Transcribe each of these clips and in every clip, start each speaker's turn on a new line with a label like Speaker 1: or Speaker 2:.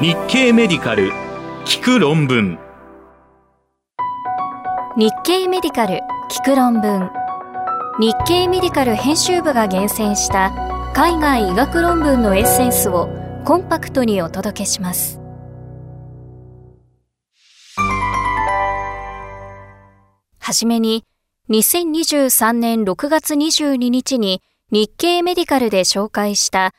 Speaker 1: 日経メディカル聞く論文。
Speaker 2: 日経メディカル聞く論文。日経メディカル編集部が厳選した海外医学論文のエッセンスをコンパクトにお届けします。はじめに2023年6月22日に日経メディカルで紹介した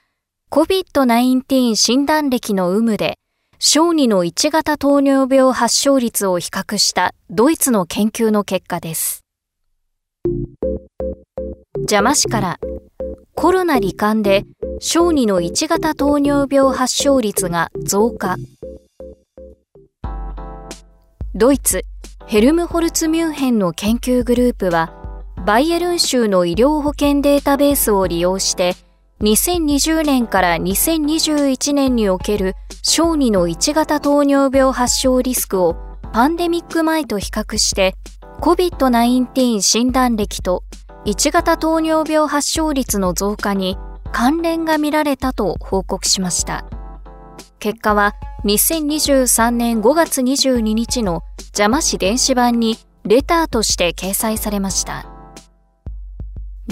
Speaker 2: COVID-19 診断歴の有無で小児の1型糖尿病発症率を比較したドイツの研究の結果です。邪魔市からコロナ罹患で小児の1型糖尿病発症率が増加。ドイツヘルムホルツミュンヘンの研究グループはバイエルン州の医療保険データベースを利用して2020年から2021年における小児の1型糖尿病発症リスクをパンデミック前と比較して COVID-19 診断歴と1型糖尿病発症率の増加に関連が見られたと報告しました。結果は2023年5月22日の邪魔市電子版にレターとして掲載されました。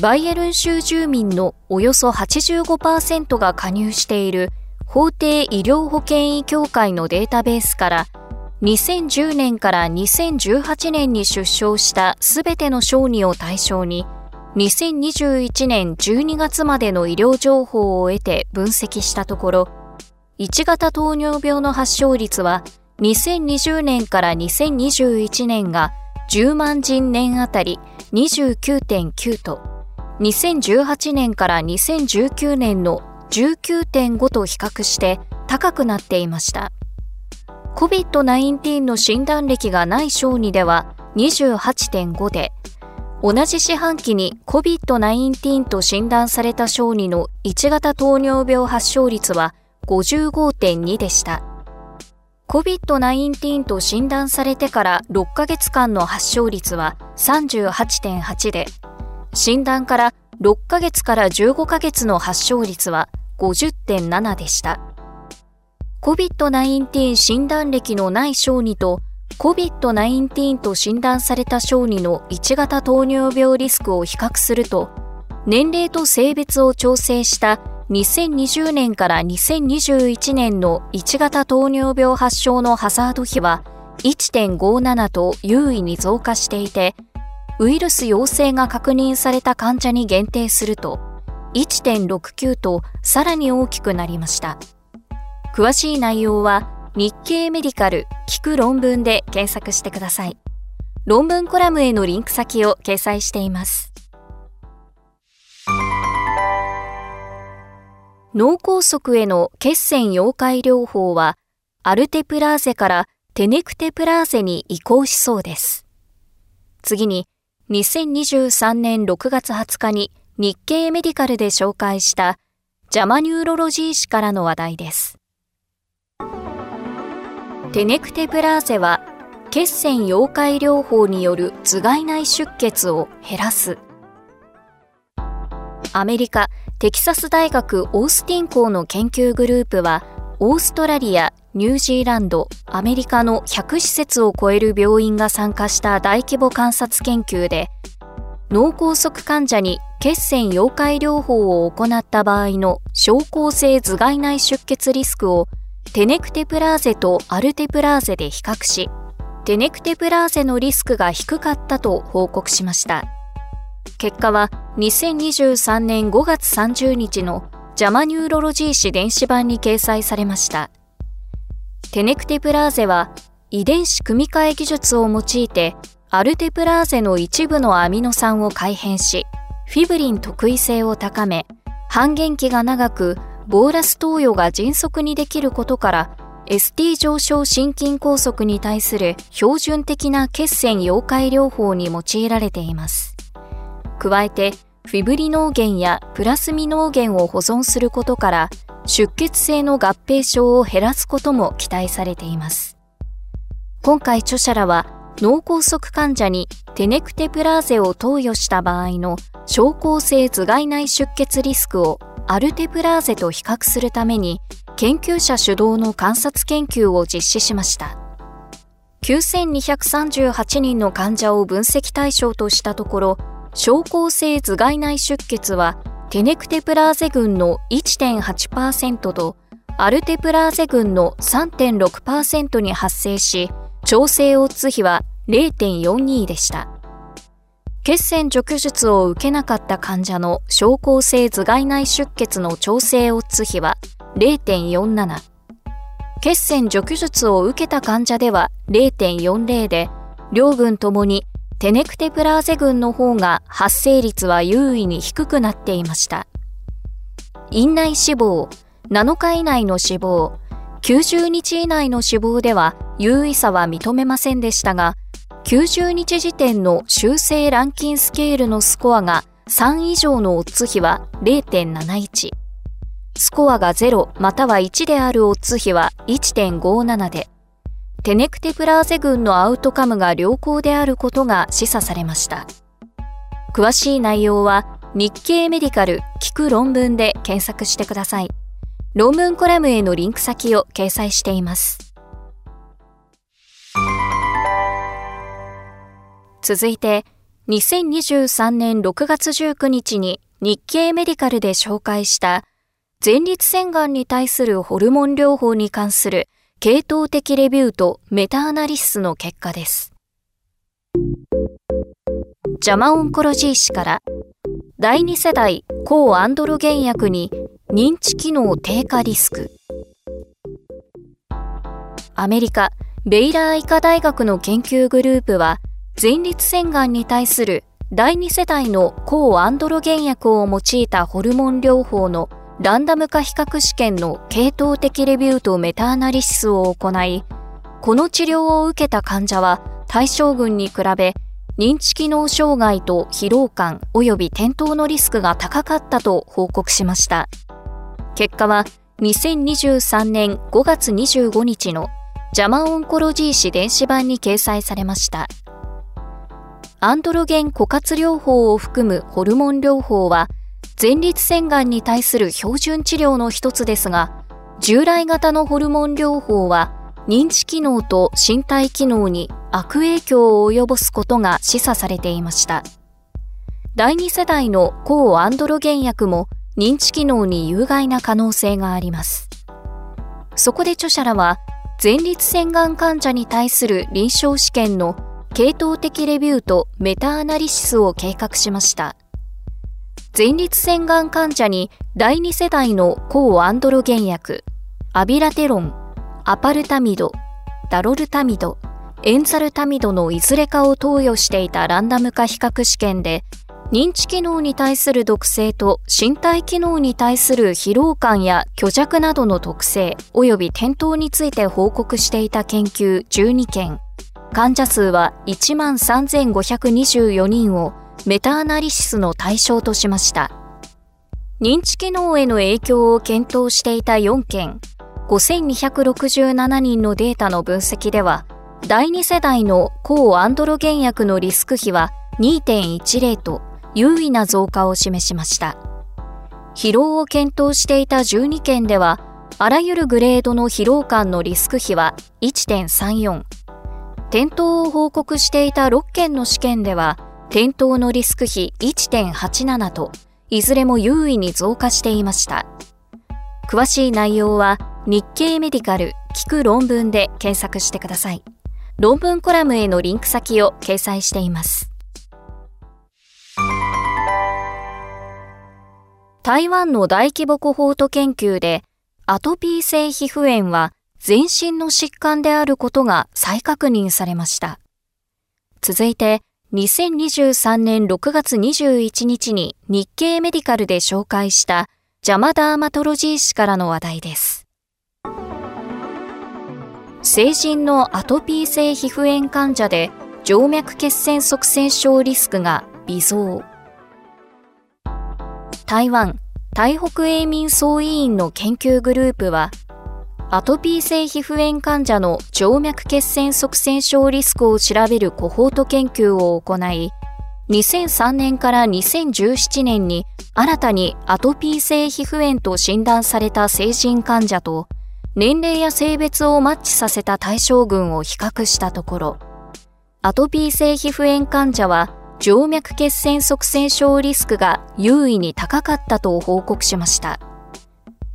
Speaker 2: バイエルン州住民のおよそ85%が加入している法定医療保険医協会のデータベースから2010年から2018年に出生したすべての小児を対象に2021年12月までの医療情報を得て分析したところ1型糖尿病の発症率は2020年から2021年が10万人年あたり29.9と2018年から2019年の19.5と比較して高くなっていました。COVID-19 の診断歴がない小児では28.5で、同じ四半期に COVID-19 と診断された小児の1型糖尿病発症率は55.2でした。COVID-19 と診断されてから6ヶ月間の発症率は38.8で、診断から6ヶ月から15ヶ月の発症率は50.7でした。COVID-19 診断歴のない小児と COVID-19 と診断された小児の1型糖尿病リスクを比較すると、年齢と性別を調整した2020年から2021年の1型糖尿病発症のハザード比は1.57と優位に増加していて、ウイルス陽性が確認された患者に限定すると1.69とさらに大きくなりました。詳しい内容は日経メディカル聞く論文で検索してください。論文コラムへのリンク先を掲載しています。脳梗塞への血栓溶解療法はアルテプラーゼからテネクテプラーゼに移行しそうです。次に2023年6月20日に日経メディカルで紹介したジャマニューロロジー誌からの話題です。テネクテプラーゼは血栓溶解療法による頭蓋内出血を減らす。アメリカテキサス大学オースティン校の研究グループはオーストラリア、ニュージーランド、アメリカの100施設を超える病院が参加した大規模観察研究で、脳梗塞患者に血栓溶解療法を行った場合の症候性頭蓋内出血リスクをテネクテプラーゼとアルテプラーゼで比較し、テネクテプラーゼのリスクが低かったと報告しました。結果は2023年5月30日のジャマニューロロジー誌電子版に掲載されました。テネクテプラーゼは遺伝子組み換え技術を用いてアルテプラーゼの一部のアミノ酸を改変し、フィブリン特異性を高め、半減期が長く、ボーラス投与が迅速にできることから、ST 上昇心筋梗塞に対する標準的な血栓溶解療法に用いられています。加えて、フィブリノーゲンやプラスミノーゲンを保存することから、出血性の合併症を減らすことも期待されています。今回著者らは脳梗塞患者にテネクテプラーゼを投与した場合の症候性頭蓋内出血リスクをアルテプラーゼと比較するために研究者主導の観察研究を実施しました。9238人の患者を分析対象としたところ、症候性頭蓋内出血はテネクテプラーゼ群の1.8%とアルテプラーゼ群の3.6%に発生し、調整オッズ比は0.42でした。血栓除去術を受けなかった患者の症候性頭蓋内出血の調整オッズ比は0.47。血栓除去術を受けた患者では0.40で、両群ともにテネクテプラーゼ群の方が発生率は優位に低くなっていました。院内死亡、7日以内の死亡、90日以内の死亡では優位差は認めませんでしたが、90日時点の修正ランキンスケールのスコアが3以上のオッズ比は0.71。スコアが0または1であるオッズ比は1.57で、テネクテプラーゼ群のアウトカムが良好であることが示唆されました。詳しい内容は日経メディカル聞く論文で検索してください。論文コラムへのリンク先を掲載しています。続いて、2023年6月19日に日経メディカルで紹介した前立腺がんに対するホルモン療法に関する系統的レビューとメタアナリシスの結果です。ジャマオンコロジー氏から第2世代抗アンドロゲン薬に認知機能低下リスクアメリカベイラー医科大学の研究グループは前立腺がんに対する第2世代の抗アンドロゲン薬を用いたホルモン療法のランダム化比較試験の系統的レビューとメタアナリシスを行い、この治療を受けた患者は対象群に比べ認知機能障害と疲労感及び転倒のリスクが高かったと報告しました。結果は2023年5月25日のジャマオンコロジー誌電子版に掲載されました。アンドロゲン枯渇療法を含むホルモン療法は、前立腺がんに対する標準治療の一つですが、従来型のホルモン療法は、認知機能と身体機能に悪影響を及ぼすことが示唆されていました。第2世代の抗アンドロゲン薬も認知機能に有害な可能性があります。そこで著者らは、前立腺がん患者に対する臨床試験の系統的レビューとメタアナリシスを計画しました。前立腺がん患者に第2世代の抗アンドロゲン薬、アビラテロン、アパルタミド、ダロルタミド、エンザルタミドのいずれかを投与していたランダム化比較試験で、認知機能に対する毒性と身体機能に対する疲労感や虚弱などの特性及び転倒について報告していた研究12件、患者数は1万3524人をメタアナリシスの対象としました。認知機能への影響を検討していた4件、5267人のデータの分析では、第2世代の抗アンドロゲン薬のリスク比は2.10と優位な増加を示しました。疲労を検討していた12件では、あらゆるグレードの疲労感のリスク比は1.34、転倒を報告していた6件の試験では、転倒のリスク比1.87と、いずれも優位に増加していました。詳しい内容は日経メディカル聞く論文で検索してください。論文コラムへのリンク先を掲載しています。台湾の大規模コホート研究でアトピー性皮膚炎は全身の疾患であることが再確認されました。続いて、2023年6月21日に日経メディカルで紹介したジャマダーマトロジー氏からの話題です。成人のアトピー性皮膚炎患者で静脈血栓塞栓症リスクが微増。台湾台北永民総委員の研究グループはアトピー性皮膚炎患者の静脈血栓塞栓症リスクを調べるコホート研究を行い、2003年から2017年に新たにアトピー性皮膚炎と診断された成人患者と年齢や性別をマッチさせた対象群を比較したところ、アトピー性皮膚炎患者は静脈血栓塞栓症リスクが優位に高かったと報告しました。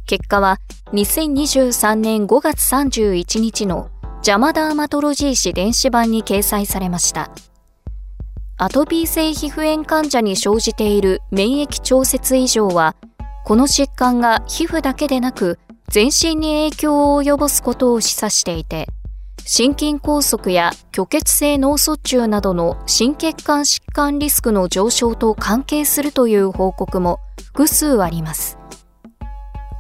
Speaker 2: 結果は2023年5月31日のジャマダーマトロジー誌電子版に掲載されました。アトピー性皮膚炎患者に生じている免疫調節異常は、この疾患が皮膚だけでなく全身に影響を及ぼすことを示唆していて、心筋梗塞や虚血性脳卒中などの心血管疾患リスクの上昇と関係するという報告も複数あります。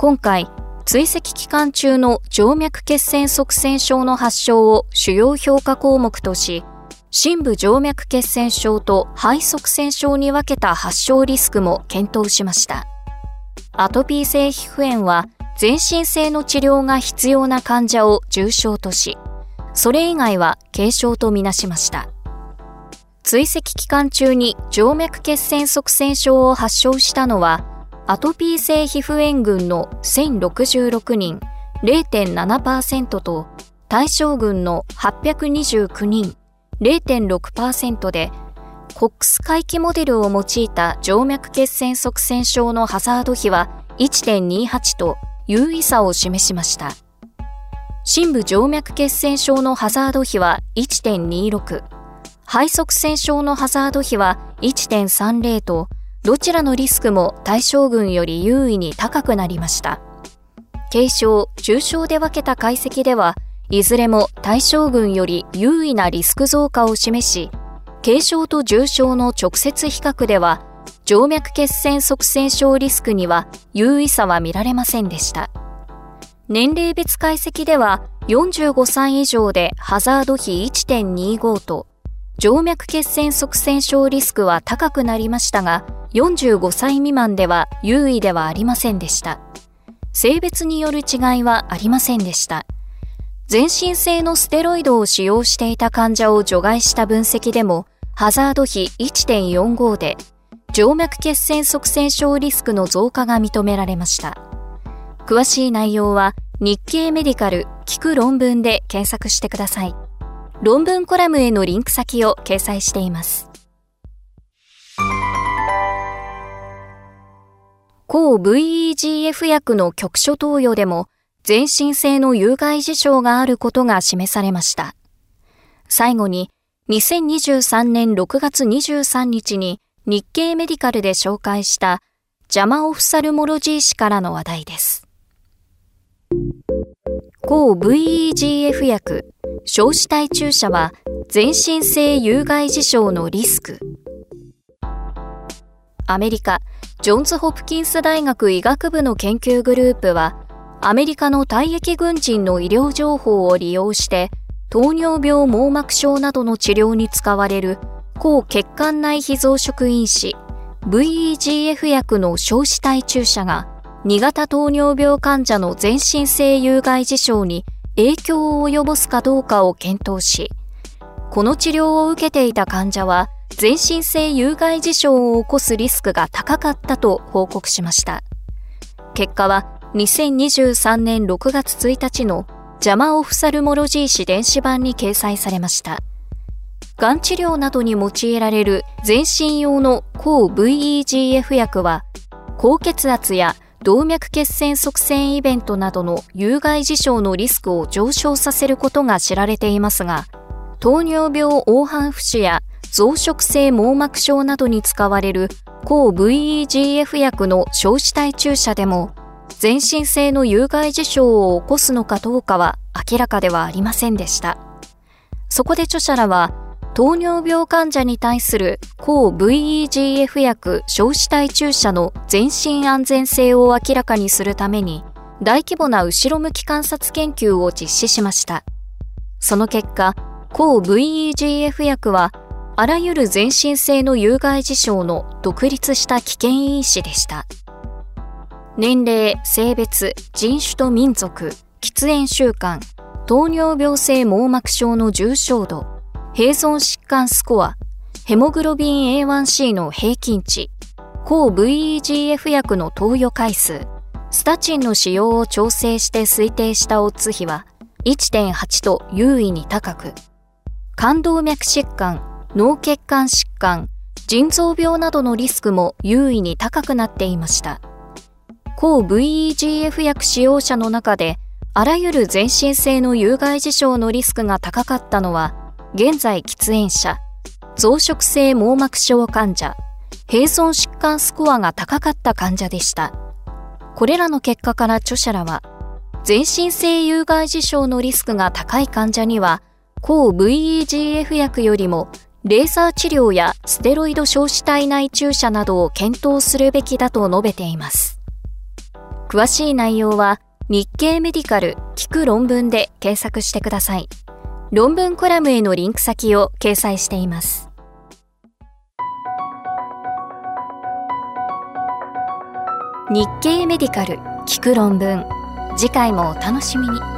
Speaker 2: 今回、追跡期間中の静脈血栓塞栓症の発症を主要評価項目とし、深部静脈血栓症と肺塞栓症に分けた発症リスクも検討しました。アトピー性皮膚炎は全身性の治療が必要な患者を重症とし、それ以外は軽症とみなしました。追跡期間中に静脈血栓塞栓症を発症したのは、アトピー性皮膚炎群の1066人0.7%と対象群の829人0.6%で、コックス回帰モデルを用いた静脈血栓塞栓症のハザード比は1.28と優位差を示しました。深部静脈血栓症のハザード比は1.26、肺塞栓症のハザード比は1.30と、どちらのリスクも対象群より優位に高くなりました。軽症、重症で分けた解析では、いずれも対象群より優位なリスク増加を示し、軽症と重症の直接比較では、静脈血栓塞栓症リスクには優位差は見られませんでした。年齢別解析では、45歳以上でハザード比1.25と、静脈血栓塞栓症リスクは高くなりましたが、45歳未満では優位ではありませんでした。性別による違いはありませんでした。全身性のステロイドを使用していた患者を除外した分析でも、ハザード比1.45で、静脈血栓塞栓症リスクの増加が認められました。詳しい内容は日経メディカル聞く論文で検索してください。論文コラムへのリンク先を掲載しています。抗 VEGF 薬の局所投与でも全身性の有害事象があることが示されました。最後に、2023年6月23日に日経メディカルで紹介したジャマオフサルモロジー誌からの話題です。抗 VEGF 薬、小子体注射は全身性有害事象のリスク。アメリカ、ジョンズ・ホプキンス大学医学部の研究グループは、アメリカの退役軍人の医療情報を利用して糖尿病網膜症などの治療に使われる抗血管内非増殖因子 VEGF 薬の小子体注射が2型糖尿病患者の全身性有害事象に影響を及ぼすかどうかを検討し、この治療を受けていた患者は全身性有害事象を起こすリスクが高かったと報告しました。結果は2023年6月1日のジャマオフサルモロジー誌電子版に掲載されました。がん治療などに用いられる全身用の抗 VEGF 薬は、高血圧や動脈血栓塞栓イベントなどの有害事象のリスクを上昇させることが知られていますが、糖尿病黄斑不死や増殖性網膜症などに使われる抗 VEGF 薬の小子体注射でも全身性の有害事象を起こすのかどうかは明らかではありませんでした。そこで著者らは、糖尿病患者に対する抗 VEGF 薬小子体注射の全身安全性を明らかにするために、大規模な後ろ向き観察研究を実施しました。その結果、抗 VEGF 薬は、あらゆる全身性の有害事象の独立した危険因子でした。年齢、性別、人種と民族、喫煙習慣、糖尿病性網膜症の重症度、併存疾患スコア、ヘモグロビン A1C の平均値、抗 VEGF 薬の投与回数、スタチンの使用を調整して推定したオッズ比は1.8と優位に高く、冠動脈疾患、脳血管疾患、腎臓病などのリスクも優位に高くなっていました。抗 VEGF 薬使用者の中で、あらゆる全身性の有害事象のリスクが高かったのは、現在喫煙者、増殖性網膜症患者、併存疾患スコアが高かった患者でした。これらの結果から著者らは、全身性有害事象のリスクが高い患者には、抗 VEGF 薬よりも、レーザー治療やステロイド小子体内注射などを検討するべきだと述べています。詳しい内容は、日経メディカル聞く論文で検索してください。論文コラムへのリンク先を掲載しています。日経メディカル聞く論文次回もお楽しみに。